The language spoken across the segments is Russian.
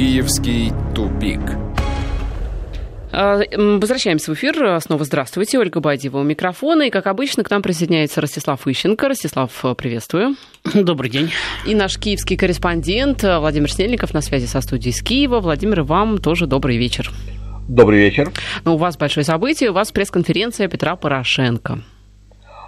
Киевский тупик. А, возвращаемся в эфир. Снова здравствуйте. Ольга Бадьева у микрофона. И, как обычно, к нам присоединяется Ростислав Ищенко. Ростислав, приветствую. Добрый день. И наш киевский корреспондент Владимир Снельников на связи со студией из Киева. Владимир, вам тоже добрый вечер. Добрый вечер. Ну, у вас большое событие. У вас пресс-конференция Петра Порошенко.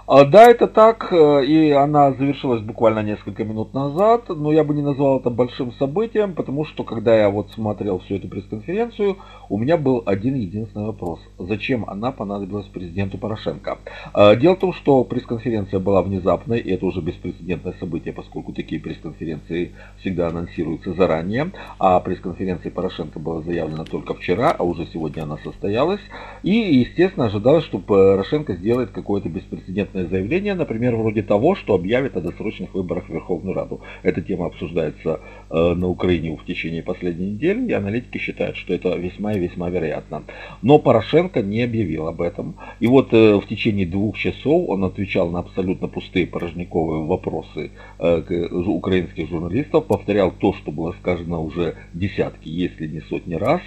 А, да, это так, э, и она завершилась буквально несколько минут назад, но я бы не назвал это большим событием, потому что когда я вот смотрел всю эту пресс-конференцию, у меня был один единственный вопрос. Зачем она понадобилась президенту Порошенко? А, дело в том, что пресс-конференция была внезапной, и это уже беспрецедентное событие, поскольку такие пресс-конференции всегда анонсируются заранее, а пресс-конференция Порошенко была заявлена только вчера, а уже сегодня она состоялась, и, естественно, ожидалось, что Порошенко сделает какое-то беспрецедентное конкретное заявление, например, вроде того, что объявит о досрочных выборах в Верховную Раду. Эта тема обсуждается э, на Украине в течение последней недели, и аналитики считают, что это весьма и весьма вероятно. Но Порошенко не объявил об этом. И вот э, в течение двух часов он отвечал на абсолютно пустые порожниковые вопросы э, украинских журналистов, повторял то, что было сказано уже десятки, если не сотни раз,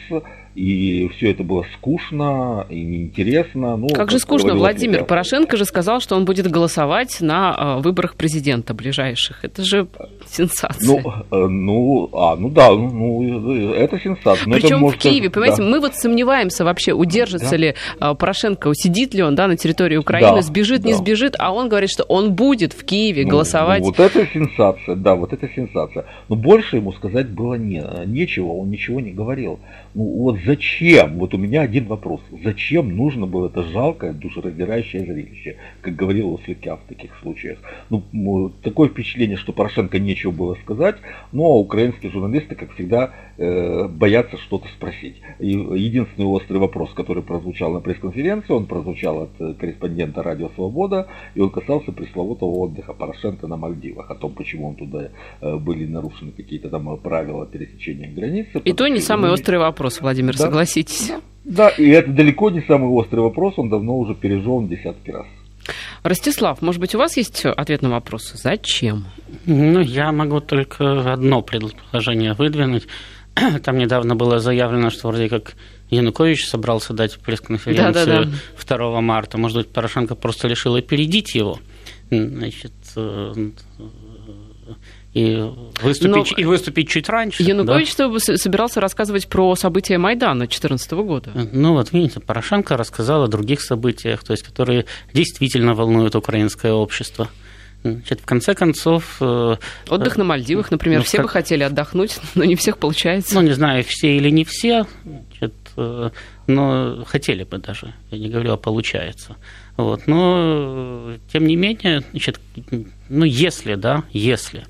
и все это было скучно и неинтересно. Ну, как же скучно, Владимир. Порошенко же сказал, что он будет голосовать на э, выборах президента ближайших. Это же сенсация. Ну, э, ну, а, ну да, ну, это сенсация. Но Причем в Киеве, понимаете, да. мы вот сомневаемся вообще, удержится да. ли э, Порошенко, усидит ли он да, на территории Украины, да, сбежит, да. не сбежит, а он говорит, что он будет в Киеве ну, голосовать. Ну, вот это сенсация, да, вот это сенсация. Но больше ему сказать было не, нечего, он ничего не говорил. Ну вот зачем, вот у меня один вопрос, зачем нужно было это жалкое, душераздирающее зрелище, как говорил Осликя в таких случаях. Ну, такое впечатление, что Порошенко нечего было сказать, но украинские журналисты, как всегда, э, боятся что-то спросить. И единственный острый вопрос, который прозвучал на пресс-конференции, он прозвучал от э, корреспондента Радио Свобода, и он касался пресловутого отдыха Порошенко на Мальдивах, о том, почему он туда э, были нарушены какие-то там правила пересечения границы. И то не самый острый вопрос вопрос, Владимир, да. согласитесь. Да, и это далеко не самый острый вопрос, он давно уже пережеван десятки раз. Ростислав, может быть, у вас есть ответ на вопрос? Зачем? Ну, я могу только одно предложение выдвинуть. Там недавно было заявлено, что вроде как Янукович собрался дать пресс-конференцию да, да, да. 2 марта. Может быть, Порошенко просто решил опередить его. Значит, э, и выступить, Но и выступить чуть раньше. Янукович да? собирался рассказывать про события Майдана 2014 года. Ну вот видите, Порошенко рассказал о других событиях, то есть, которые действительно волнуют украинское общество. Значит, в конце концов... Э, Отдых на Мальдивах, например. Ну, все как... бы хотели отдохнуть, но не всех получается. Ну, не знаю, все или не все, значит, э, но хотели бы даже. Я не говорю, а получается. Вот. Но, тем не менее, значит, ну, если, да, если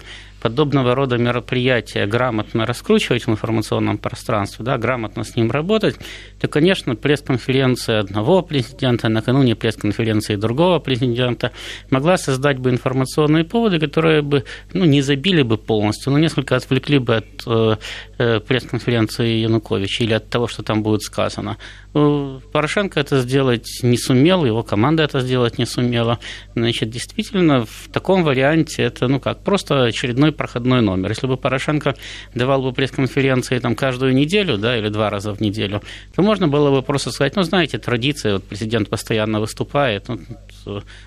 подобного рода мероприятия грамотно раскручивать в информационном пространстве, да, грамотно с ним работать, то, конечно, пресс-конференция одного президента, накануне пресс-конференции другого президента могла создать бы информационные поводы, которые бы ну, не забили бы полностью, но несколько отвлекли бы от э, э пресс-конференции Януковича или от того, что там будет сказано. Порошенко это сделать не сумел, его команда это сделать не сумела. Значит, действительно, в таком варианте это, ну как, просто очередной проходной номер. Если бы Порошенко давал бы пресс-конференции там каждую неделю, да, или два раза в неделю, то можно было бы просто сказать, ну, знаете, традиция, вот президент постоянно выступает, ну,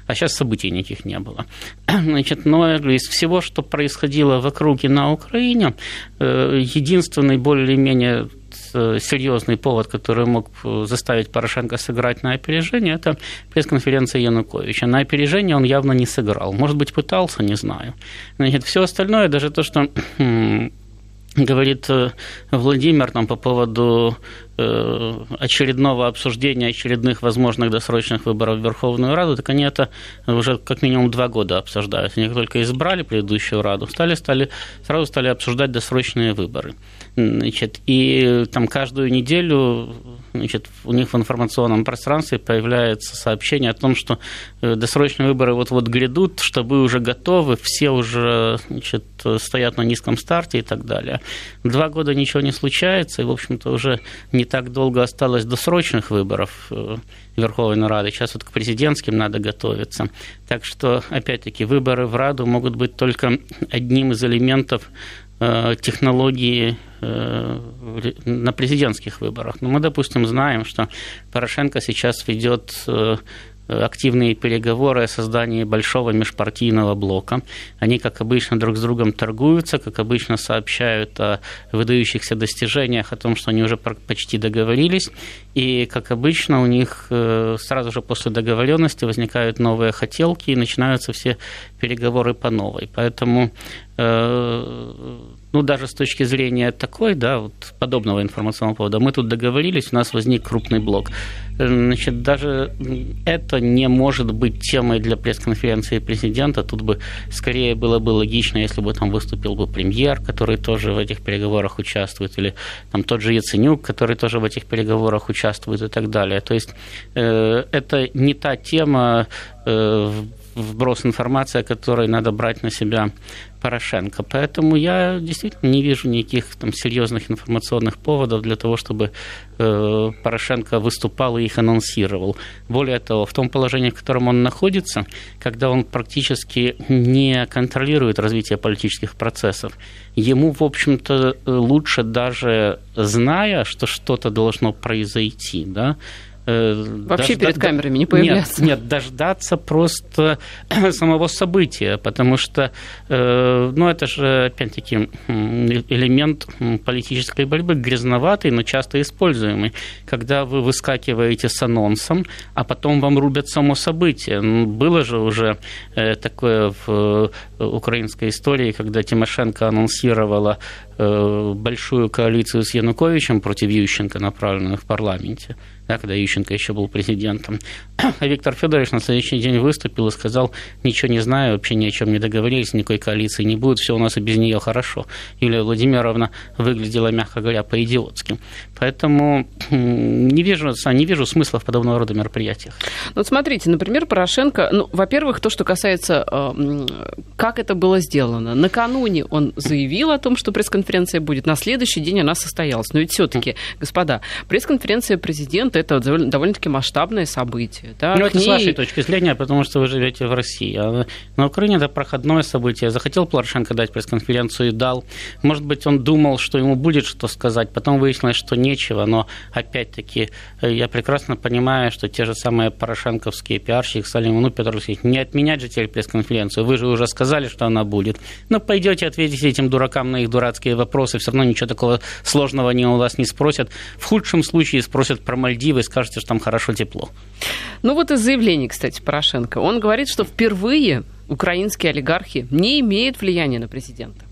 а сейчас событий никаких не было. Значит, но из всего, что происходило вокруг и на Украине, э, единственный более-менее серьезный повод, который мог э, заставить Порошенко сыграть на опережение, это пресс-конференция Януковича. На опережение он явно не сыграл. Может быть, пытался, не знаю. Значит, все остальное, даже то, что говорит э, Владимир там, по поводу очередного обсуждения очередных возможных досрочных выборов в Верховную Раду, так они это уже как минимум два года обсуждают. Они только избрали предыдущую Раду, стали, стали, сразу стали обсуждать досрочные выборы. Значит, и там каждую неделю значит, у них в информационном пространстве появляется сообщение о том, что э, досрочные выборы вот-вот грядут, что вы уже готовы, все уже значит, стоят на низком старте и так далее. Два года ничего не случается, и, в общем-то, уже не так долго осталось досрочных выборов э, Верховной Рады. Сейчас вот к президентским надо готовиться. Так что, опять-таки, выборы в Раду могут быть только одним из элементов технологии на президентских выборах. Но мы, допустим, знаем, что Порошенко сейчас ведет активные переговоры о создании большого межпартийного блока. Они, как обычно, друг с другом торгуются, как обычно сообщают о выдающихся достижениях, о том, что они уже почти договорились. И, как обычно, у них э, сразу же после договоренности возникают новые хотелки и начинаются все переговоры по новой. Поэтому э, ну, даже с точки зрения такой, да, вот подобного информационного повода, мы тут договорились, у нас возник крупный блок. Значит, даже это не может быть темой для пресс-конференции президента. Тут бы скорее было бы логично, если бы там выступил бы премьер, который тоже в этих переговорах участвует, или там тот же Яценюк, который тоже в этих переговорах участвует и так далее. То есть э, это не та тема, э, вброс информации, который надо брать на себя Порошенко. Поэтому я действительно не вижу никаких там серьезных информационных поводов для того, чтобы э, Порошенко выступал и их анонсировал. Более того, в том положении, в котором он находится, когда он практически не контролирует развитие политических процессов, ему, в общем-то, лучше даже зная, что что-то должно произойти, да, Э, Вообще дожда... перед камерами не появляться. Нет, нет, дождаться просто самого события, потому что, э, ну, это же, опять-таки, элемент политической борьбы, грязноватый, но часто используемый, когда вы выскакиваете с анонсом, а потом вам рубят само событие. Было же уже э, такое в украинской истории, когда Тимошенко анонсировала большую коалицию с Януковичем против Ющенко, направленную в парламенте да, когда Ющенко еще был президентом. А Виктор Федорович на следующий день выступил и сказал, ничего не знаю, вообще ни о чем не договорились, никакой коалиции не будет, все у нас и без нее хорошо. Юлия Владимировна выглядела, мягко говоря, по-идиотски. Поэтому не вижу, не вижу смысла в подобного рода мероприятиях. Ну, вот смотрите, например, Порошенко, ну, во-первых, то, что касается, э, как это было сделано. Накануне он заявил о том, что пресс-конференция будет, на следующий день она состоялась. Но ведь все-таки, господа, пресс-конференция президента это довольно-таки масштабное событие. Да? Ну, это ней... с вашей точки зрения, потому что вы живете в России. А на Украине это проходное событие. Захотел Порошенко дать пресс-конференцию и дал. Может быть, он думал, что ему будет что сказать, потом выяснилось, что нечего, но опять-таки я прекрасно понимаю, что те же самые порошенковские пиарщики стали ему, ну, Петр Алексеевич, не отменять же теперь пресс-конференцию, вы же уже сказали, что она будет. Ну, пойдете, ответите этим дуракам на их дурацкие вопросы, все равно ничего такого сложного они у вас не спросят. В худшем случае спросят про Мальдивы, скажете, что там хорошо тепло. Ну вот из заявлений, кстати, Порошенко. Он говорит, что впервые украинские олигархи не имеют влияния на президента.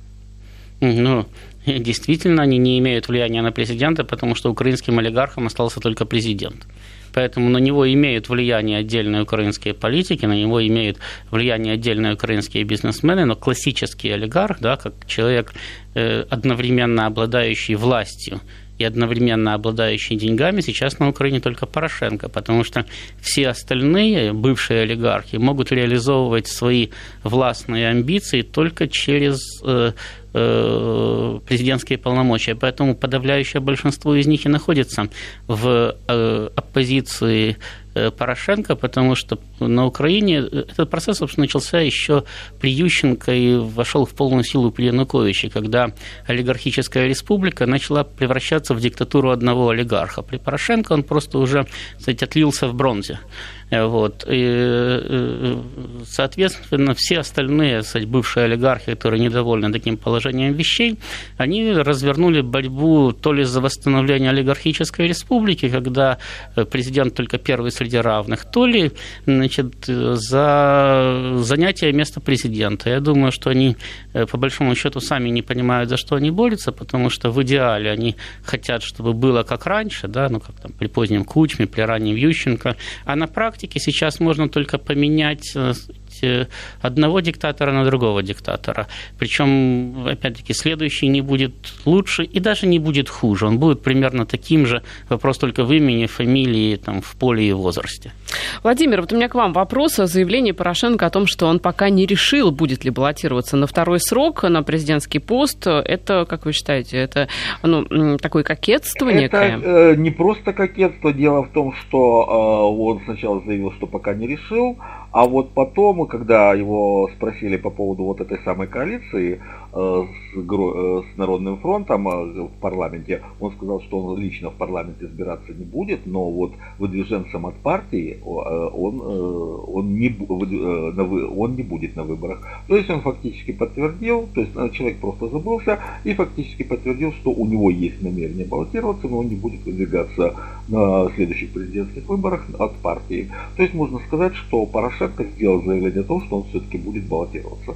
Ну, действительно, они не имеют влияния на президента, потому что украинским олигархам остался только президент. Поэтому на него имеют влияние отдельные украинские политики, на него имеют влияние отдельные украинские бизнесмены, но классический олигарх, да, как человек, э, одновременно обладающий властью и одновременно обладающий деньгами сейчас на Украине только Порошенко, потому что все остальные бывшие олигархи могут реализовывать свои властные амбиции только через э, э, президентские полномочия. Поэтому подавляющее большинство из них и находится в э, оппозиции Порошенко, потому что на Украине этот процесс, собственно, начался еще при Ющенко и вошел в полную силу при Януковиче, когда олигархическая республика начала превращаться в диктатуру одного олигарха. При Порошенко он просто уже, кстати, отлился в бронзе. Вот. И, э, соответственно, все остальные кстати, бывшие олигархи, которые недовольны таким положением вещей, они развернули борьбу то ли за восстановление олигархической республики, когда э, президент только первый среди равных, то ли значит, за занятие места президента. Я думаю, что они э, по большому счету сами не понимают, за что они борются, потому что в идеале они хотят, чтобы было как раньше, да, ну как там при позднем Кучме, при раннем Ющенко, а на практике практике. Сейчас можно только поменять э, э, одного диктатора на другого диктатора. Причем, опять-таки, следующий не будет лучше и даже не будет хуже. Он будет примерно таким же. Вопрос только в имени, фамилии, там, в поле и возрасте. Владимир, вот у меня к вам вопрос о заявлении Порошенко о том, что он пока не решил, будет ли баллотироваться на второй срок на президентский пост. Это, как вы считаете, это ну, такое кокетство это, некое? Э, не просто кокетство. Дело в том, что э, он сначала заявил, что пока не решил, а вот потом, когда его спросили по поводу вот этой самой коалиции, с, э, с Народным фронтом э, в парламенте, он сказал, что он лично в парламент избираться не будет, но вот выдвиженцем от партии он, он, не, он не будет на выборах. То есть он фактически подтвердил, то есть человек просто забылся и фактически подтвердил, что у него есть намерение баллотироваться, но он не будет выдвигаться на следующих президентских выборах от партии. То есть можно сказать, что Порошенко сделал заявление о том, что он все-таки будет баллотироваться.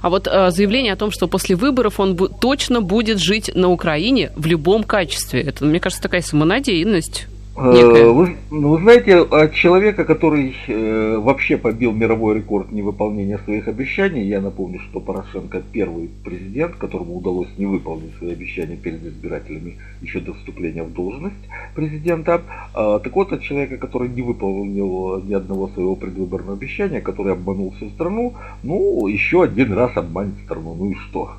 А вот э, заявление о том, что после выборов он бу- точно будет жить на Украине в любом качестве, это, мне кажется, такая самонадеянность. Э, вы, вы знаете, от человека, который э, вообще побил мировой рекорд невыполнения своих обещаний, я напомню, что Порошенко первый президент, которому удалось не выполнить свои обещания перед избирателями еще до вступления в должность президента. Э, так вот, от человека, который не выполнил ни одного своего предвыборного обещания, который обманул всю страну, ну, еще один раз обманет страну, ну и что?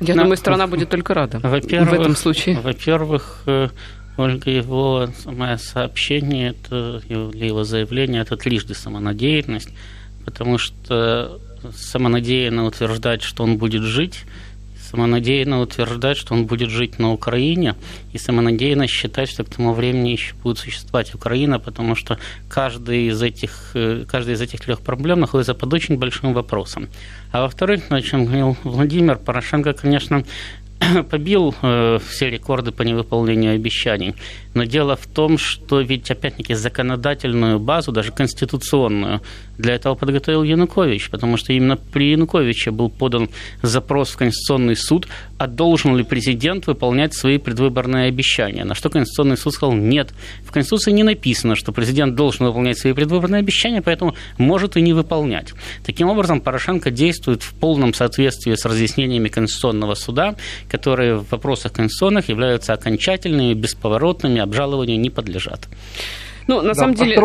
Я Но, думаю, страна будет только рада в этом случае. Во-первых, э, Ольга, его самое сообщение это, или его заявление это трижды самонадеянность, потому что самонадеянно утверждать, что он будет жить, самонадеянно утверждать, что он будет жить на Украине, и самонадеянно считать, что к тому времени еще будет существовать Украина, потому что каждый из этих, э, каждый из этих трех проблем находится под очень большим вопросом. А во-вторых, о чем говорил Владимир, Порошенко, конечно, побил э, все рекорды по невыполнению обещаний. Но дело в том, что ведь, опять-таки, законодательную базу, даже конституционную, для этого подготовил Янукович, потому что именно при Януковиче был подан запрос в Конституционный суд, а должен ли президент выполнять свои предвыборные обещания. На что Конституционный суд сказал, нет, в Конституции не написано, что президент должен выполнять свои предвыборные обещания, поэтому может и не выполнять. Таким образом, Порошенко действует в полном соответствии с разъяснениями Конституционного суда, которые в вопросах конституционных являются окончательными, бесповоротными, обжалованию не подлежат. Ну, на да, самом деле,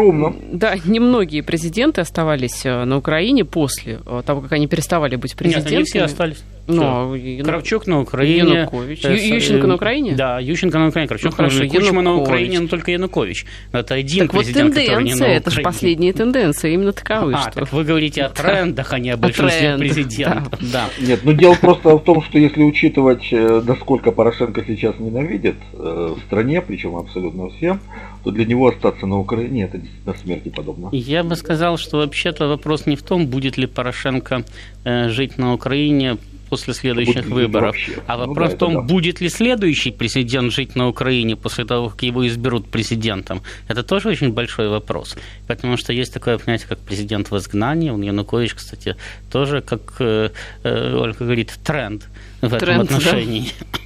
да, немногие президенты оставались э, на Украине после э, того, как они переставали быть президентами. Нет, они все остались. Но, ну, Яну... Кравчук на Украине. Янукович. Ю- Ющенко на Украине? Да, Ющенко на Украине. Кравчук ну, хорошо, Кучма на Украине, но только Янукович. Это один так президент, вот тенденция, это же последние тенденции, именно таковы. А, что... так вы говорите о трендах, а не о большинстве президентов. Да. Нет, ну дело просто в том, что если учитывать, э, насколько Порошенко сейчас ненавидит в стране, причем абсолютно всем, то для него остаться на Украине это действительно смерти подобно. Я бы сказал, что вообще-то вопрос не в том, будет ли Порошенко э, жить на Украине после следующих будет выборов. Вообще. А ну вопрос да, в том, да. будет ли следующий президент жить на Украине после того, как его изберут президентом. Это тоже очень большой вопрос. Потому что есть такое понятие, как президент в изгнании. Он Янукович, кстати, тоже, как э, э Ольга говорит, тренд в тренд, этом отношении. Да?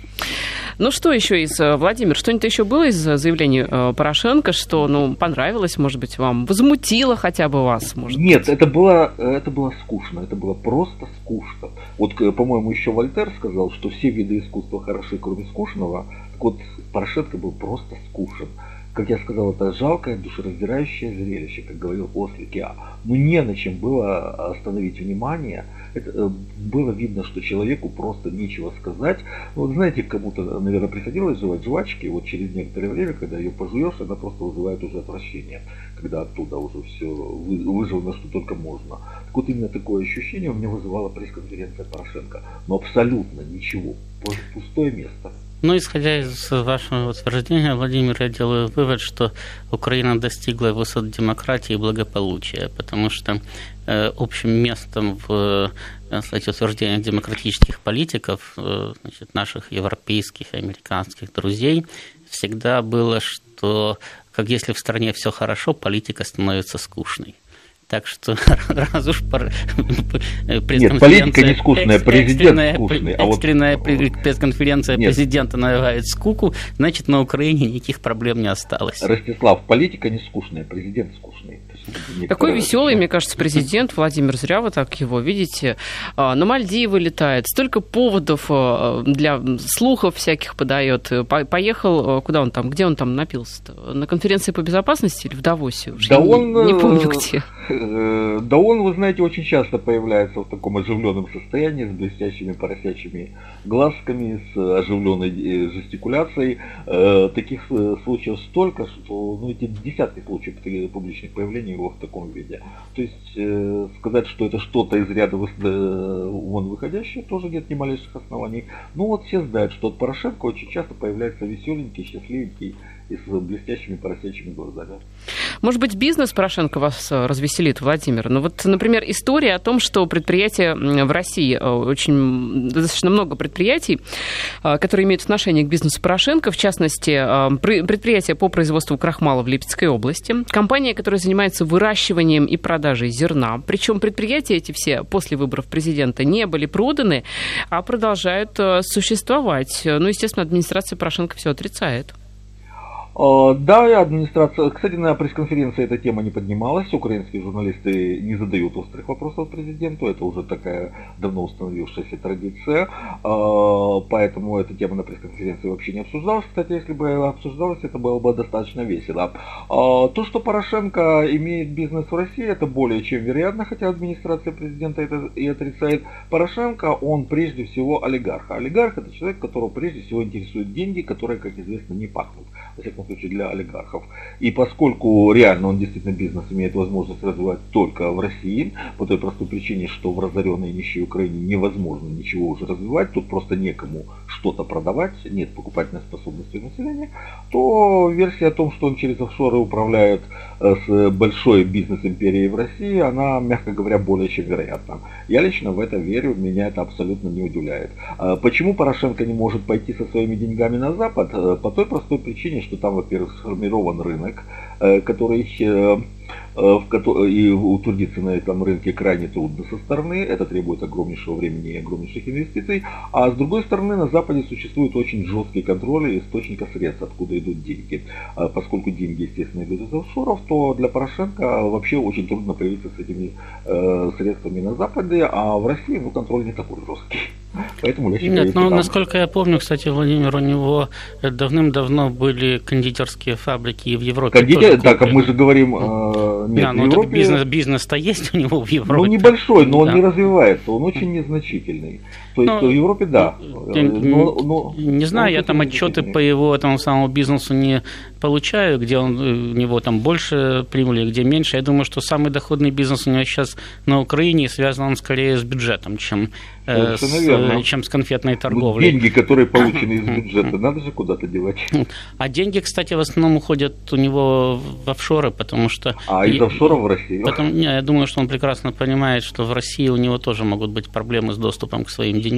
Ну, что еще из, э, Владимир, что-нибудь еще было из э, заявления э, Порошенко, что, ну, понравилось, может быть, вам, возмутило хотя бы вас, может Нет, быть? это было, это было скучно, это было просто скучно. Вот, по-моему, еще Вольтер сказал, что все виды искусства хороши, кроме скучного. Так вот, Порошенко был просто скучен как я сказал, это жалкое, душераздирающее зрелище, как говорил Ослик я. Ну не на чем было остановить внимание. Это, э, было видно, что человеку просто нечего сказать. Вот знаете, кому-то, наверное, приходилось жевать жвачки, вот через некоторое время, когда ее пожуешь, она просто вызывает уже отвращение, когда оттуда уже все выжил что только можно. Так вот именно такое ощущение у меня вызывала пресс-конференция Порошенко. Но абсолютно ничего. Пустое место. Ну, исходя из вашего утверждения, Владимир, я делаю вывод, что Украина достигла высот демократии и благополучия, потому что э, общим местом в э, кстати, утверждениях демократических политиков, э, значит, наших европейских и американских друзей, всегда было, что как если в стране все хорошо, политика становится скучной. Так что раз уж Нет, политика не скучная, президент скучный. А экстренная вот... пресс-конференция Нет. президента навевает скуку, значит, на Украине никаких проблем не осталось. Ростислав, политика не скучная, президент скучный. Такой веселый, мне кажется, президент Владимир, зря вы так его видите. А, на Мальдивы летает, столько поводов а, для слухов всяких подает. Поехал, а, куда он там, где он там напился -то? На конференции по безопасности или в Давосе? Уже да не, он... Не помню где. э, да он, вы знаете, очень часто появляется в таком оживленном состоянии, с блестящими поросячьими глазками, с оживленной э, жестикуляцией. Э, таких случаев столько, что ну, эти десятки случаев публичных появлений его в таком виде. То есть сказать, что это что-то из ряда вон выходящее, тоже нет ни малейших оснований. Ну вот все знают, что от Порошенко очень часто появляется веселенький, счастливенький и с блестящими поросячьими глазами. Может быть, бизнес Порошенко вас э, развеселит, Владимир? Ну вот, например, история о том, что предприятия в России, э, очень достаточно много предприятий, э, которые имеют отношение к бизнесу Порошенко, в частности, предприятие по производству крахмала в Липецкой области, компания, которая занимается выращиванием и продажей зерна. Причем предприятия эти все после выборов президента не были проданы, а продолжают существовать. Ну, естественно, администрация Порошенко все отрицает. А, да, администрация... Кстати, на пресс-конференции эта тема не поднималась. Украинские журналисты не задают острых вопросов президенту. Это уже такая давно установившаяся традиция. А, поэтому эта тема на пресс-конференции вообще не обсуждалась. Кстати, если бы обсуждалась, это было бы достаточно весело. А, то, что Порошенко имеет бизнес в России, это более чем вероятно, хотя администрация президента это и отрицает. Порошенко, он прежде всего олигарх. Олигарх это человек, которого прежде всего интересуют деньги, которые, как известно, не пахнут. Во всяком случае для олигархов. И поскольку реально он действительно бизнес имеет возможность развивать только в России, по той простой причине, что в разоренной нищей Украине невозможно ничего уже развивать, тут просто некому что-то продавать, нет покупательной способности населения, то версия о том, что он через офшоры управляет э, с большой бизнес-империей в России, она, мягко говоря, более чем вероятна. Я лично в это верю, меня это абсолютно не удивляет. А почему Порошенко не может пойти со своими деньгами на Запад? Э, по той простой причине, что там во-первых, сформирован рынок, который э, э, в, и утвердиться на этом рынке крайне трудно со стороны, это требует огромнейшего времени и огромнейших инвестиций, а с другой стороны на Западе существует очень жесткий контроль источника средств, откуда идут деньги. Поскольку деньги, естественно, идут из офшоров, то для Порошенко вообще очень трудно появиться с этими средствами на Западе, а в России ну, контроль не такой жесткий. Поэтому я считаю, Нет, ну, там... насколько я помню, кстати, Владимир, у него давным-давно были кондитерские фабрики и в Европе. Кондитер... Так, мы же говорим... Э, нет, да, ну, Европе... бизнес, бизнес-то есть у него в Европе. Ну, небольшой, но он не развивается, он очень незначительный. То ну, в Европе да. Я, но, но, не знаю, я там отчеты по его этому самому бизнесу не получаю, где он, у него там больше прибыли, где меньше. Я думаю, что самый доходный бизнес у него сейчас на Украине, связан он скорее с бюджетом, чем, э, с, чем с конфетной ну, торговлей. деньги, которые получены из бюджета, надо же куда-то девать. А деньги, кстати, в основном уходят у него в офшоры, потому что... А из офшоров в Россию? Потому, не, я думаю, что он прекрасно понимает, что в России у него тоже могут быть проблемы с доступом к своим деньгам,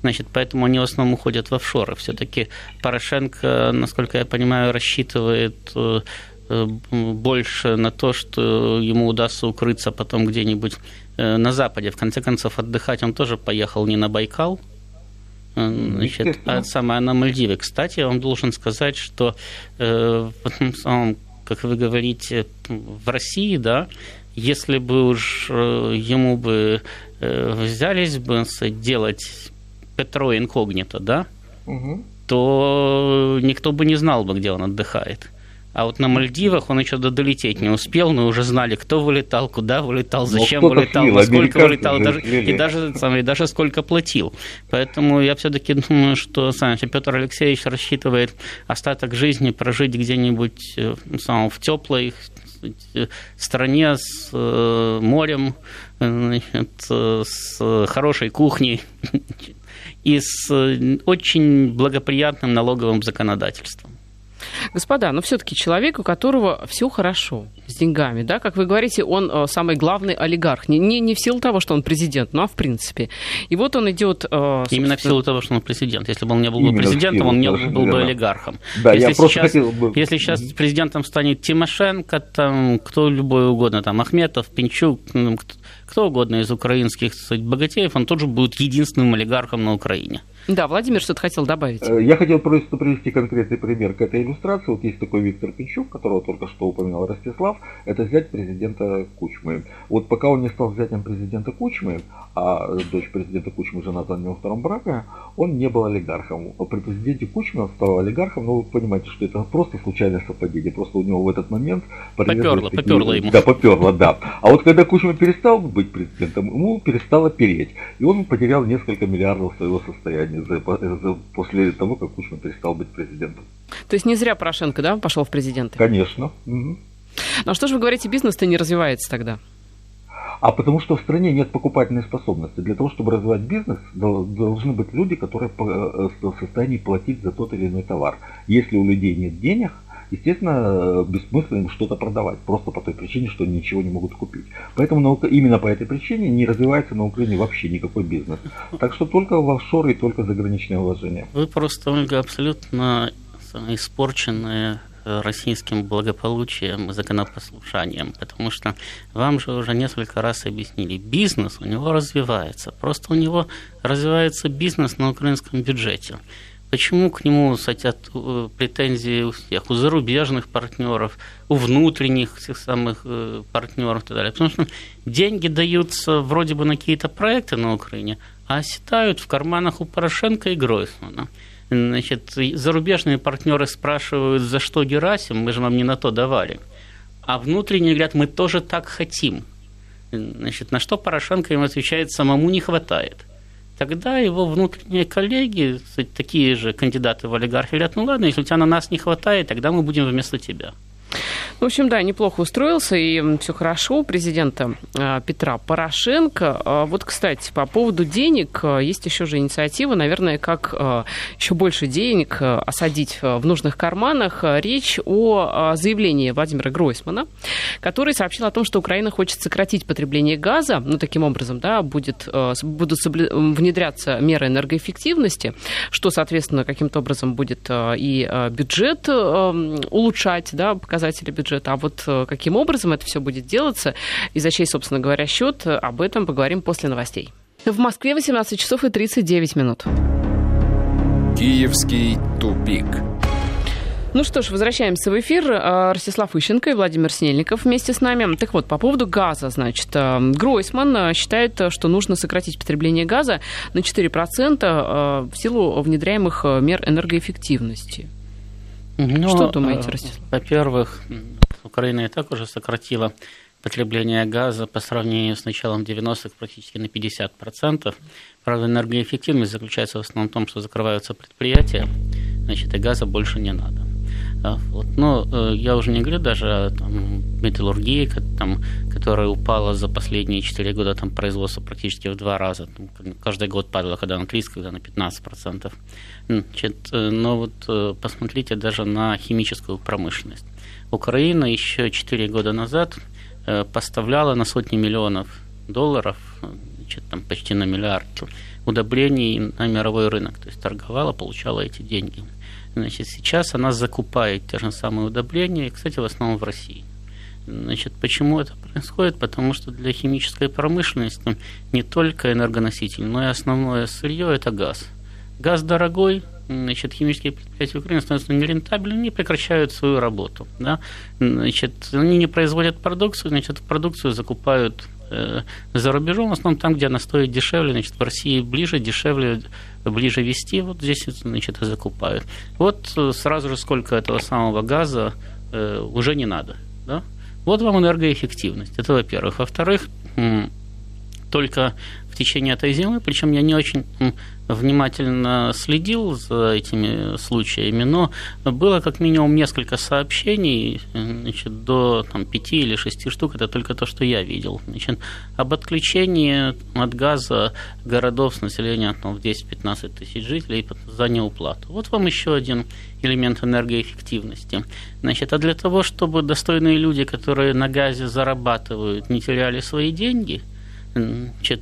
значит, поэтому они в основном уходят в офшоры. Все-таки Порошенко, насколько я понимаю, рассчитывает э, э, больше на то, что ему удастся укрыться потом где-нибудь э, на Западе. В конце концов, отдыхать он тоже поехал не на Байкал, значит, а самое на Мальдивы. Кстати, я вам должен сказать, что в этом самом, как вы говорите, в России, да, если бы уж ему бы взялись бы делать Петро инкогнито, да, угу. то никто бы не знал бы, где он отдыхает. А вот на Мальдивах он еще долететь не успел, мы уже знали, кто вылетал, куда вылетал, ну, зачем ну, вылетал, слил, сколько вылетал, даже, и, даже, и даже сколько платил. Поэтому я все-таки думаю, что сам Петр Алексеевич рассчитывает остаток жизни прожить где-нибудь э, сам, в теплой стране с э, морем, значит, с хорошей кухней и с э, очень благоприятным налоговым законодательством. Господа, но все-таки человек, у которого все хорошо с деньгами, да, как вы говорите, он э, самый главный олигарх. Не, не, не в силу того, что он президент, но а в принципе. И вот он идет... Э, Именно в силу того, что он президент. Если бы он не был бы президентом, он не был бы олигархом. Да, если я сейчас, просто хотел бы... Если сейчас президентом станет Тимошенко, там, кто любой угодно, там, Ахметов, Пинчук, кто угодно из украинских сказать, богатеев, он тоже будет единственным олигархом на Украине. Да, Владимир что-то хотел добавить. Э, я хотел просто привести конкретный пример к этой иллюстрации. Вот есть такой Виктор Пинчук, которого только что упоминал Ростислав. Это взять президента Кучмы. Вот пока он не стал взятием президента Кучмы, а дочь президента Кучмы жена за него втором брака, он не был олигархом. При президенте Кучмы он стал олигархом, но вы понимаете, что это просто случайное совпадение. Просто у него в этот момент... Поперло, такие... поперло ему. Да, поперло, да. А вот когда Кучма перестал быть президентом, ему перестало переть. И он потерял несколько миллиардов своего состояния за, за, после того, как Кучма перестал быть президентом. То есть не зря Порошенко, да, пошел в президенты? Конечно. Угу. Ну а что же вы говорите, бизнес-то не развивается тогда? А потому что в стране нет покупательной способности. Для того, чтобы развивать бизнес, должны быть люди, которые э, в состоянии платить за тот или иной товар. Если у людей нет денег, естественно, бессмысленно им что-то продавать, просто по той причине, что ничего не могут купить. Поэтому наука, именно по этой причине не развивается на Украине вообще никакой бизнес. Так что только в офшоры и только заграничные вложения. Вы просто, Ольга, абсолютно испорченные э, российским благополучием и законопослушанием, потому что вам же уже несколько раз объяснили, бизнес у него развивается, просто у него развивается бизнес на украинском бюджете. Почему к нему хотят э, претензии у всех, у зарубежных партнеров, у внутренних тех самых э, партнеров и так далее? Потому что деньги даются вроде бы на какие-то проекты на Украине, а оседают в карманах у Порошенко и Гройсмана. Значит, зарубежные партнеры спрашивают, за что Герасим, мы же вам не на то давали. А внутренние говорят, мы тоже так хотим. Значит, на что Порошенко им отвечает, самому не хватает – тогда его внутренние коллеги, такие же кандидаты в олигархи, говорят, ну ладно, если у тебя на нас не хватает, тогда мы будем вместо тебя. В общем, да, неплохо устроился, и все хорошо у президента а, Петра Порошенко. А, вот, кстати, по поводу денег, а, есть еще же инициатива, наверное, как еще больше денег осадить в нужных карманах. Речь о заявлении Владимира Гройсмана, который сообщил о том, что Украина хочет сократить потребление газа, ну, таким образом, да, будет, будут внедряться меры энергоэффективности, что, соответственно, каким-то образом будет и бюджет улучшать, да, показатели бюджета. А вот э, каким образом это все будет делаться и за чей, собственно говоря, счет, об этом поговорим после новостей. В Москве 18 часов и 39 минут. Киевский тупик. Ну что ж, возвращаемся в эфир. Э, Ростислав Ищенко и Владимир Снельников вместе с нами. Так вот, по поводу газа, значит, э, Гройсман считает, что нужно сократить потребление газа на 4% в силу внедряемых мер энергоэффективности. Ну, Что думаете, Ростислав? Во-первых, Украина и так уже сократила потребление газа по сравнению с началом 90-х практически на 50%. Правда, энергоэффективность заключается в основном в том, что закрываются предприятия, значит, и газа больше не надо. Вот. Но э, я уже не говорю даже о там, металлургии, там, которая упала за последние 4 года, там производство практически в два раза. Там, каждый год падало, когда на 30, когда на 15%. Значит, э, но вот э, посмотрите даже на химическую промышленность. Украина еще 4 года назад поставляла на сотни миллионов долларов, значит, там почти на миллиард удобрений на мировой рынок. То есть торговала, получала эти деньги. Значит, сейчас она закупает те же самые удобрения, кстати, в основном в России. Значит, почему это происходит? Потому что для химической промышленности не только энергоноситель, но и основное сырье – это газ. Газ дорогой, значит, химические предприятия Украины становятся нерентабельными, не прекращают свою работу. Да? Значит, они не производят продукцию, значит, продукцию закупают за рубежом, в основном там, где она стоит дешевле, значит, в России ближе, дешевле, ближе вести, вот здесь, значит, и закупают. Вот э, сразу же сколько этого самого газа э, уже не надо, да? Вот вам энергоэффективность, это во-первых. Во-вторых, только в течение этой зимы, причем я не очень внимательно следил за этими случаями, но было как минимум несколько сообщений, значит, до там, 5 или 6 штук, это только то, что я видел, значит, об отключении от газа городов с населением там, в 10-15 тысяч жителей за неуплату. Вот вам еще один элемент энергоэффективности. Значит, а для того, чтобы достойные люди, которые на газе зарабатывают, не теряли свои деньги – Значит,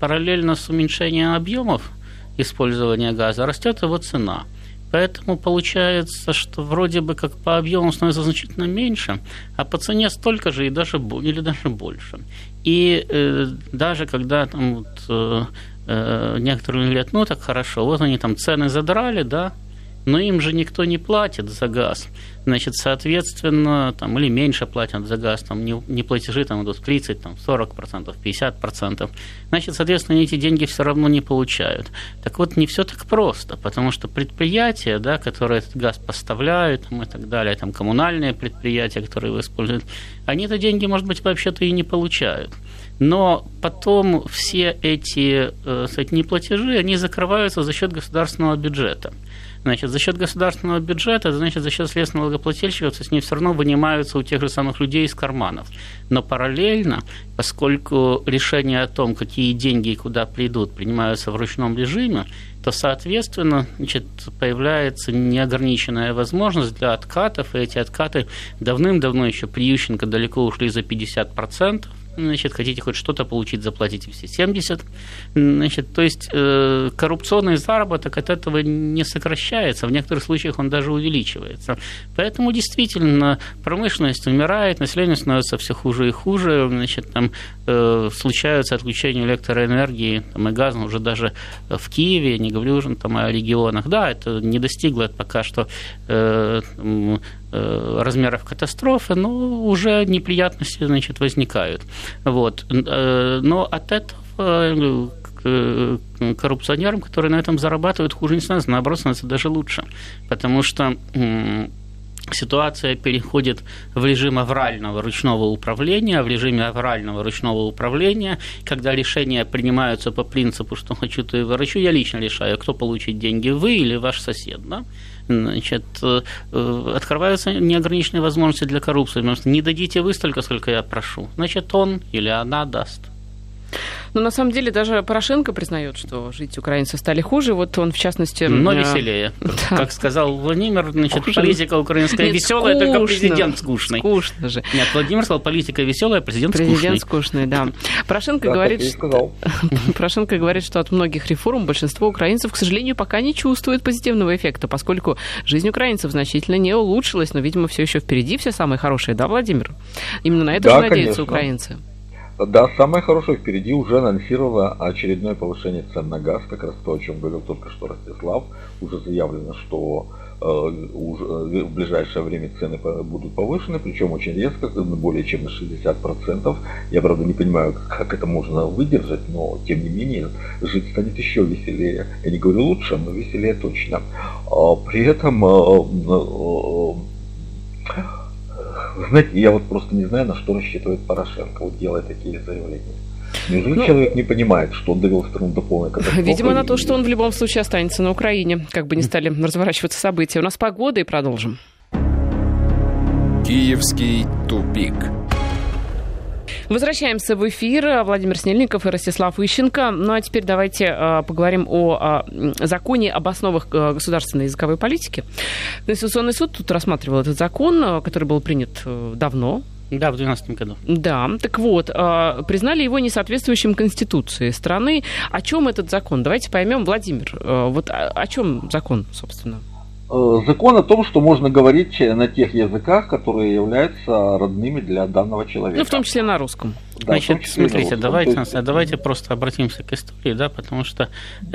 параллельно с уменьшением объемов использования газа растет его цена. Поэтому получается, что вроде бы как по объему становится значительно меньше, а по цене столько же и даже, или даже больше. И э, даже когда там вот, э, э, некоторые говорят, ну так хорошо, вот они там цены задрали, да, но им же никто не платит за газ. Значит, соответственно, там, или меньше платят за газ, там, не, не платежи там, идут 30, там, 40%, 50%. Значит, соответственно, эти деньги все равно не получают. Так вот, не все так просто, потому что предприятия, да, которые этот газ поставляют там, и так далее, там, коммунальные предприятия, которые его используют, они эти деньги, может быть, вообще-то и не получают. Но потом все эти, э, эти неплатежи, они закрываются за счет государственного бюджета. Значит, за счет государственного бюджета, значит, за счет средств налогоплательщиков, то есть они все равно вынимаются у тех же самых людей из карманов. Но параллельно, поскольку решение о том, какие деньги и куда придут, принимаются в ручном режиме, то, соответственно, значит, появляется неограниченная возможность для откатов, и эти откаты давным-давно еще при Ющенко далеко ушли за 50%, значит, хотите хоть что-то получить, заплатите все 70. Значит, то есть э, коррупционный заработок от этого не сокращается, в некоторых случаях он даже увеличивается. Поэтому действительно промышленность умирает, население становится все хуже и хуже, значит, там э, случаются отключения электроэнергии там, и газа уже даже в Киеве, не говорю уже там о регионах. Да, это не достигло пока что э, размеров катастрофы, но уже неприятности значит, возникают. Вот. Э, но от этого э, коррупционерам, которые на этом зарабатывают, хуже не становится, наоборот, становится даже лучше. Потому что ситуация переходит в режим аврального ручного управления, в режиме аврального ручного управления, когда решения принимаются по принципу, что хочу, то и выращу, я лично решаю, кто получит деньги, вы или ваш сосед. Да? Значит, э, открываются неограниченные возможности для коррупции, потому что не дадите вы столько, сколько я прошу, значит, он или она даст. Но на самом деле даже Порошенко признает, что жить украинцы стали хуже. Вот он, в частности... Но э, веселее. Да. Как сказал Владимир, значит, Хуже. политика украинская Нет, веселая, скучно. только президент скучный. Скучно же. Нет, Владимир сказал, политика веселая, президент, президент скучный. Президент скучный, да. Порошенко, говорит, что... Порошенко говорит, что от многих реформ большинство украинцев, к сожалению, пока не чувствует позитивного эффекта, поскольку жизнь украинцев значительно не улучшилась, но, видимо, все еще впереди все самое хорошее, да, Владимир? Именно на это да, же надеются конечно. украинцы. Да, самое хорошее впереди уже анонсировало очередное повышение цен на газ, как раз то, о чем говорил только что Ростислав. Уже заявлено, что э, э, в ближайшее время цены будут повышены, причем очень резко, более чем на 60%. Я, правда, не понимаю, как это можно выдержать, но, тем не менее, жить станет еще веселее. Я не говорю лучше, но веселее точно. А при этом э, знаете, я вот просто не знаю, на что рассчитывает Порошенко, вот делая такие заявления. Неужели ну, человек не понимает, что он довел страну до полной катастрофы? Видимо, на то, что он в любом случае останется на Украине, как бы не стали разворачиваться события. У нас погода и продолжим. Киевский тупик. Возвращаемся в эфир. Владимир Снельников и Ростислав Ищенко. Ну а теперь давайте э, поговорим о э, законе об основах э, государственной языковой политики. Конституционный суд тут рассматривал этот закон, э, который был принят э, давно, да, в 2012 году. Да, так вот, э, признали его несоответствующим Конституции страны. О чем этот закон? Давайте поймем, Владимир, вот о чем закон, собственно? Э, закон о том, что можно говорить на тех языках, которые являются родными для данного человека. Ну, в том числе на русском. Да, Значит, смотрите, давайте, есть... давайте просто обратимся к истории, да, потому что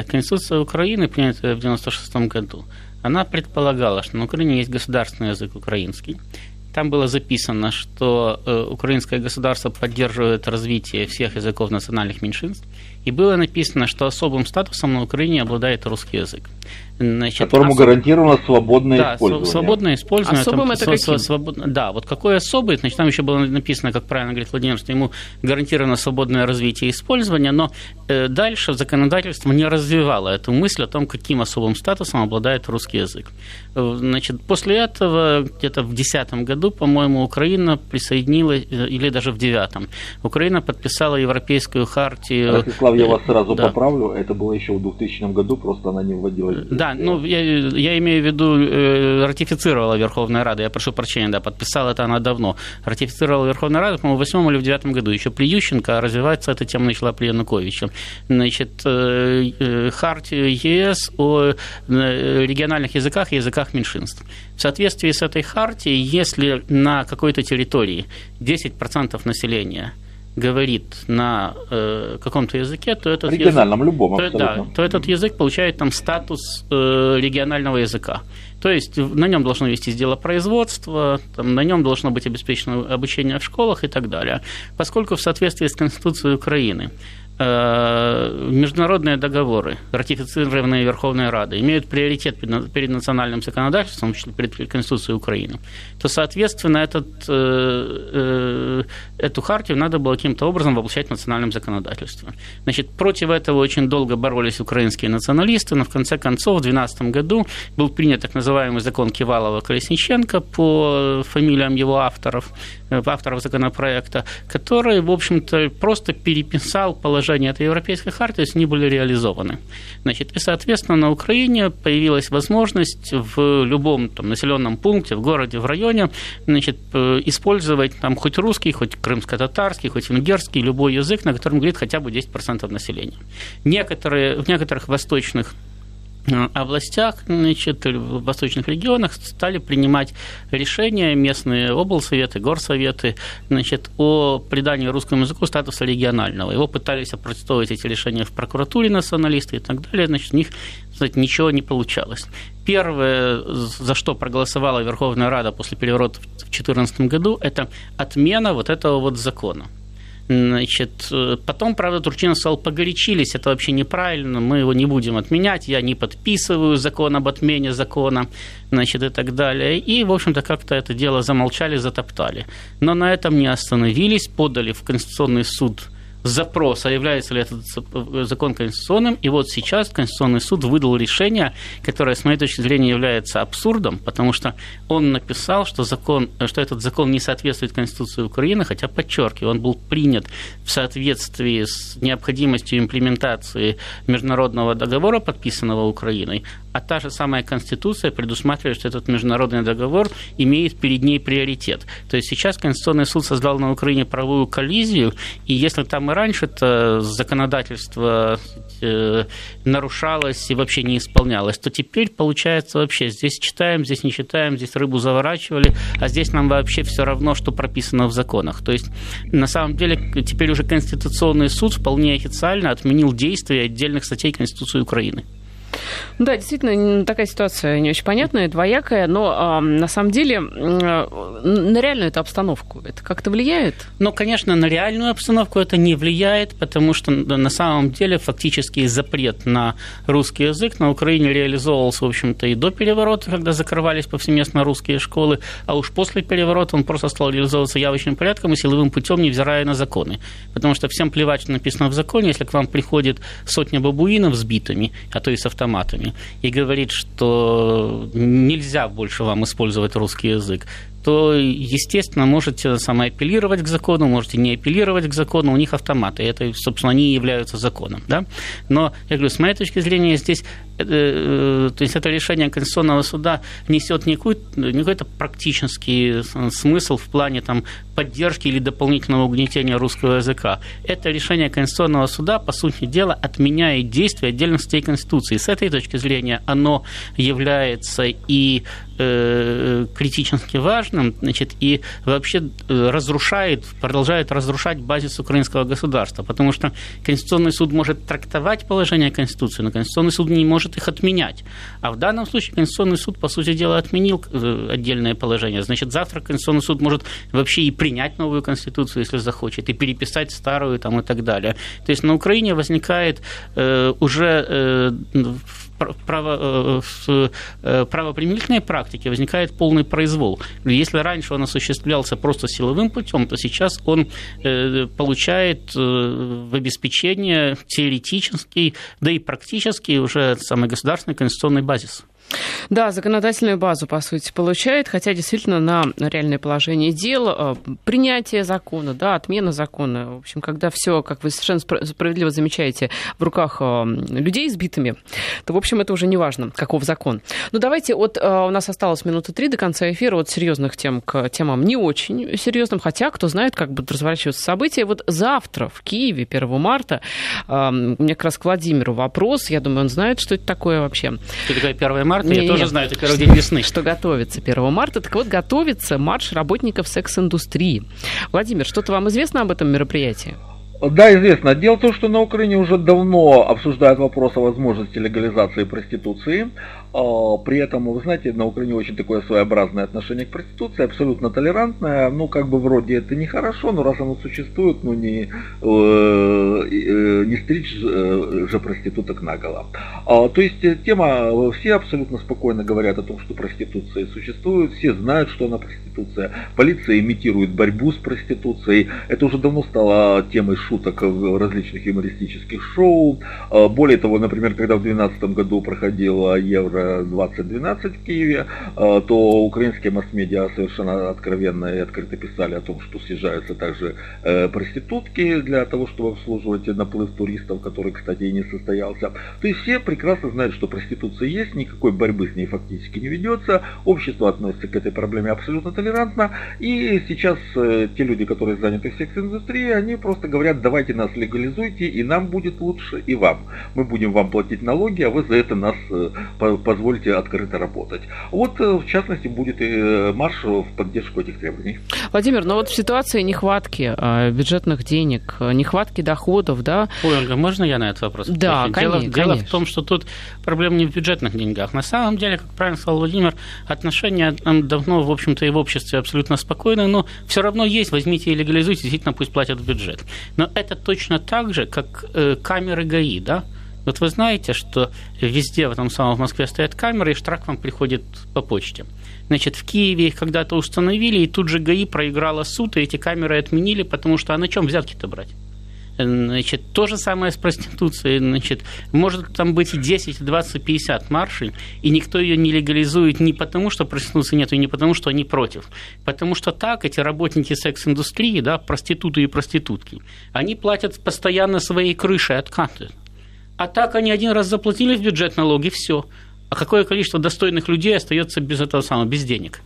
Конституция Украины, принятая в 1996 году, она предполагала, что на Украине есть государственный язык украинский, там было записано, что э, украинское государство поддерживает развитие всех языков национальных меньшинств, и было написано, что особым статусом на Украине обладает русский язык. Значит, Которому особ... гарантировано свободное да, использование. свободное использование. Особым там, это каким? Свобод... Да, вот какой особый, значит, там еще было написано, как правильно говорит Владимир, что ему гарантировано свободное развитие и использование, но э, дальше законодательство не развивало эту мысль о том, каким особым статусом обладает русский язык. Э, значит, после этого, где-то в 2010 году, по-моему, Украина присоединилась, э, или даже в 2009, Украина подписала Европейскую хартию Станислав, я вас сразу да. поправлю, это было еще в 2000 году, просто она не вводилась. Да, ну я, я имею в виду, э, ратифицировала Верховная Рада, я прошу прощения, да, подписала это она давно. Ратифицировала Верховная Рада, по-моему, в 8 или в 9 году, еще при Ющенко, а развиваться эта тема начала при Януковиче. Значит, э, э, хартию ЕС о региональных языках и языках меньшинств. В соответствии с этой хартией, если на какой-то территории 10% населения – говорит на э, каком-то языке, то этот региональном язык, любом то, да, то этот язык получает там статус э, регионального языка. То есть на нем должно вестись дело производства, там, на нем должно быть обеспечено обучение в школах и так далее. Поскольку в соответствии с Конституцией Украины международные договоры, ратифицированные Верховной Радой, имеют приоритет перед национальным законодательством, в том числе перед Конституцией Украины, то, соответственно, этот, э, э, эту хартию надо было каким-то образом воплощать в национальном законодательстве. Значит, против этого очень долго боролись украинские националисты, но в конце концов в 2012 году был принят так называемый закон Кивалова-Колесниченко по фамилиям его авторов, авторов законопроекта, который, в общем-то, просто переписал положение этой Европейской хартии, то есть они были реализованы. Значит, и, соответственно, на Украине появилась возможность в любом там, населенном пункте, в городе, в районе значит, э, использовать там, хоть русский, хоть крымско-татарский, хоть венгерский, любой язык, на котором говорит хотя бы 10% населения. Некоторые, в некоторых восточных областях, значит, в восточных регионах стали принимать решения местные облсоветы, горсоветы значит, о придании русскому языку статуса регионального. Его пытались опротестовать эти решения в прокуратуре националисты и так далее, значит, у них кстати, ничего не получалось. Первое, за что проголосовала Верховная Рада после переворота в 2014 году, это отмена вот этого вот закона. Значит, э, потом, правда, Турчинов сказал, погорячились, это вообще неправильно, мы его не будем отменять, я не подписываю закон об отмене закона, значит, и так далее. И, в общем-то, как-то это дело замолчали, затоптали. Но на этом не остановились, подали в Конституционный суд запрос, а является ли этот закон конституционным. И вот сейчас Конституционный суд выдал решение, которое, с моей точки зрения, является абсурдом, потому что он написал, что, закон, что этот закон не соответствует Конституции Украины, хотя, подчеркиваю, он был принят в соответствии с необходимостью имплементации международного договора, подписанного Украиной, а та же самая Конституция предусматривает, что этот международный договор имеет перед ней приоритет. То есть сейчас Конституционный суд создал на Украине правовую коллизию, и если там и раньше это законодательство э, нарушалось и вообще не исполнялось, то теперь получается вообще здесь читаем, здесь не читаем, здесь рыбу заворачивали, а здесь нам вообще все равно, что прописано в законах. То есть на самом деле теперь уже Конституционный суд вполне официально отменил действия отдельных статей Конституции Украины. Да, действительно, такая ситуация не очень понятная, двоякая, но э, на самом деле э, на реальную эту обстановку это как-то влияет? Ну, конечно, на реальную обстановку это не влияет, потому что на самом деле фактически запрет на русский язык на Украине реализовывался, в общем-то, и до переворота, когда закрывались повсеместно русские школы, а уж после переворота он просто стал реализовываться явочным порядком и силовым путем, невзирая на законы. Потому что всем плевать, что написано в законе, если к вам приходит сотня бабуинов с битами, а то и с автоматами и говорит, что нельзя больше вам использовать русский язык, то, естественно, можете сам апеллировать к закону, можете не апеллировать к закону, у них автоматы, это, собственно, они являются законом. Да? Но, я говорю, с моей точки зрения, здесь э, э, то есть это решение Конституционного суда несет не какой-то практический смысл в плане там, поддержки или дополнительного угнетения русского языка. Это решение Конституционного суда, по сути дела, отменяет действия отдельных статей Конституции. С этой точки зрения оно является и э, критически важным, значит, и вообще э, разрушает, продолжает разрушать базис украинского государства, потому что Конституционный суд может трактовать положение Конституции, но Конституционный суд не может их отменять. А в данном случае Конституционный суд, по сути дела, отменил э, отдельное положение. Значит, завтра Конституционный суд может вообще и принять новую Конституцию, если захочет, и переписать старую там, и так далее. То есть на Украине возникает э, уже э, право, э, в э, правоприменительной практике возникает полный произвол. Если раньше он осуществлялся просто силовым путем, то сейчас он э, получает в обеспечение теоретический, да и практический уже самый государственный конституционный базис. Да, законодательную базу, по сути, получает, хотя действительно на реальное положение дел, э, принятие закона, да, отмена закона, в общем, когда все, как вы совершенно справедливо замечаете, в руках э, людей избитыми, то, в общем, это уже не важно, каков закон. Ну, давайте, вот э, у нас осталось минуты три до конца эфира, от серьезных тем к темам не очень серьезным, хотя, кто знает, как будут разворачиваться события. Вот завтра в Киеве, 1 марта, у меня как раз к Владимиру вопрос, я думаю, он знает, что это такое вообще. Что такое 1 марта? Не, я не, тоже знаю, это первый день весны. Что готовится 1 марта. Так вот, готовится марш работников секс-индустрии. Владимир, что-то вам известно об этом мероприятии? Да, известно. Дело в том, что на Украине уже давно обсуждают вопрос о возможности легализации проституции. А, при этом, вы знаете, на Украине очень такое своеобразное отношение к проституции, абсолютно толерантное. Ну, как бы вроде это нехорошо, но раз оно существует, ну не, э, э, не стричь э, же проституток наголо. А, то есть тема, все абсолютно спокойно говорят о том, что проституция существует, все знают, что она проституция. Полиция имитирует борьбу с проституцией. Это уже давно стало темой шуток в различных юмористических шоу. А, более того, например, когда в 2012 году проходила Евро 2012 в Киеве, э, то украинские масс-медиа совершенно откровенно и открыто писали о том, что съезжаются также э, проститутки для того, чтобы обслуживать наплыв туристов, который, кстати, и не состоялся. То есть все прекрасно знают, что проституция есть, никакой борьбы с ней фактически не ведется, общество относится к этой проблеме абсолютно толерантно, и сейчас э, те люди, которые заняты в секс-индустрии, они просто говорят, давайте нас легализуйте, и нам будет лучше, и вам. Мы будем вам платить налоги, а вы за это нас позвольте открыто работать. Вот, э, в частности, будет и э, марш в поддержку этих требований. Владимир, но вот в ситуации нехватки э, бюджетных денег, нехватки доходов, да? Ой, Ольга, можно я на этот вопрос? Да, дело, конечно. Дело в том, что тут проблема не в бюджетных деньгах. На самом деле, как правильно сказал Владимир, отношения давно, в общем-то, и в обществе абсолютно спокойны, но все равно есть, возьмите и легализуйте, действительно пусть платят в бюджет. Но это точно так же, как камеры ГАИ, да? Вот вы знаете, что везде в этом самом в Москве стоят камеры, и штраф вам приходит по почте. Значит, в Киеве их когда-то установили, и тут же ГАИ проиграла суд, и эти камеры отменили, потому что а на чем взятки-то брать? Значит, то же самое с проституцией. Значит, может там быть и 10, и 20, и 50 маршей, и никто ее не легализует не потому, что проституции нет, и не потому, что они против. Потому что так эти работники секс-индустрии, да, проституты и проститутки, они платят постоянно своей крышей откаты. А так они один раз заплатили в бюджет налоги, все. А какое количество достойных людей остается без этого самого, без денег?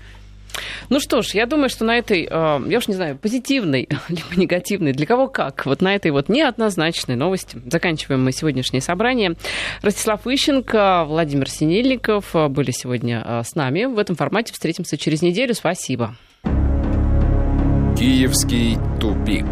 Ну что ж, я думаю, что на этой, э, я уж не знаю, позитивной, либо негативной, для кого как, вот на этой вот неоднозначной новости заканчиваем мы сегодняшнее собрание. Ростислав Ищенко, Владимир Синельников были сегодня э, с нами. В этом формате встретимся через неделю. Спасибо. Киевский тупик.